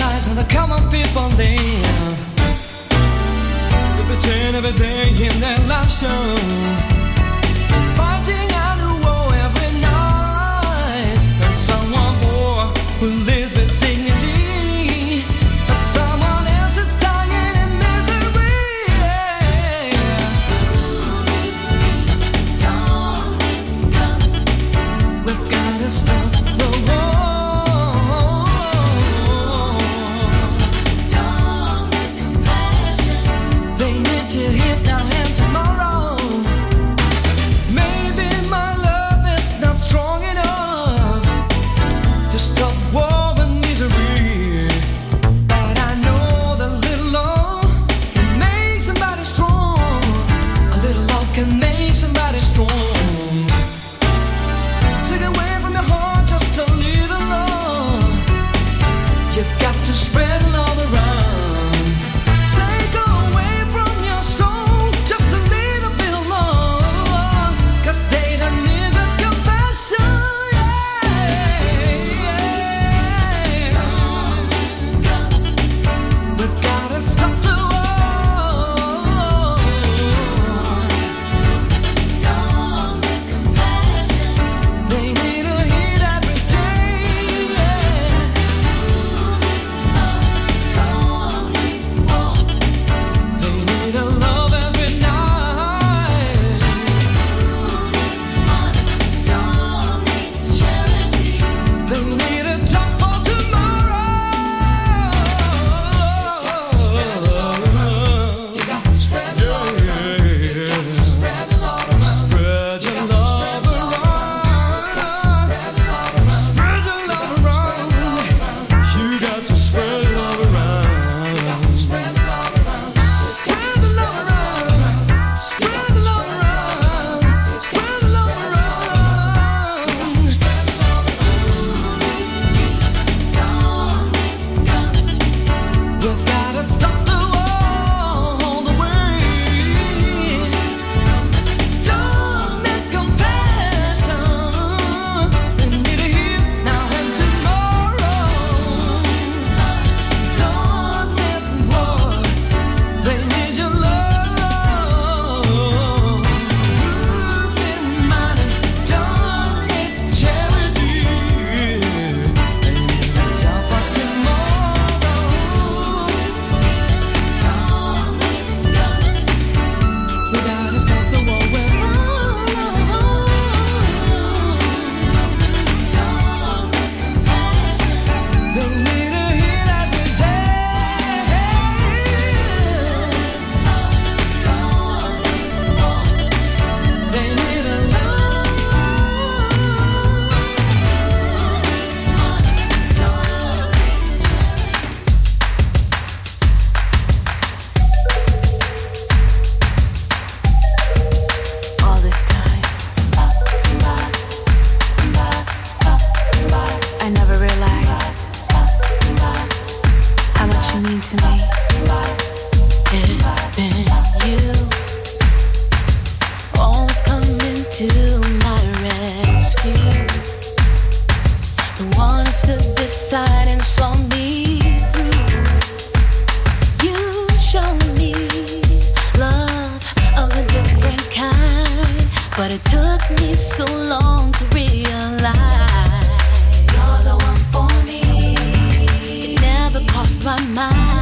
lies and the common people they They pretend every day in their life show. Fighting a new war every night. And someone more will you mean to me. It's been you always coming to my rescue. The one who stood beside and saw me through. You showed me love of a different kind, but it took me so long to realize. lost my mind.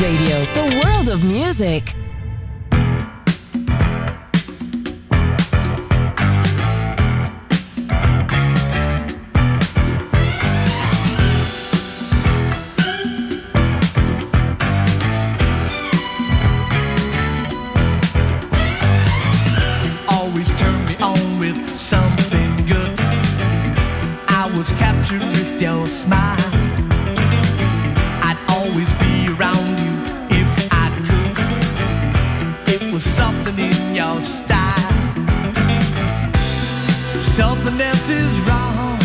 Radio, the world of music. Always turn me on with something good. I was captured with your smile something else is wrong.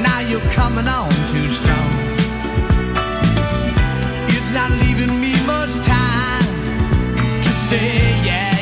Now you're coming on too strong. It's not leaving me much time to say yeah.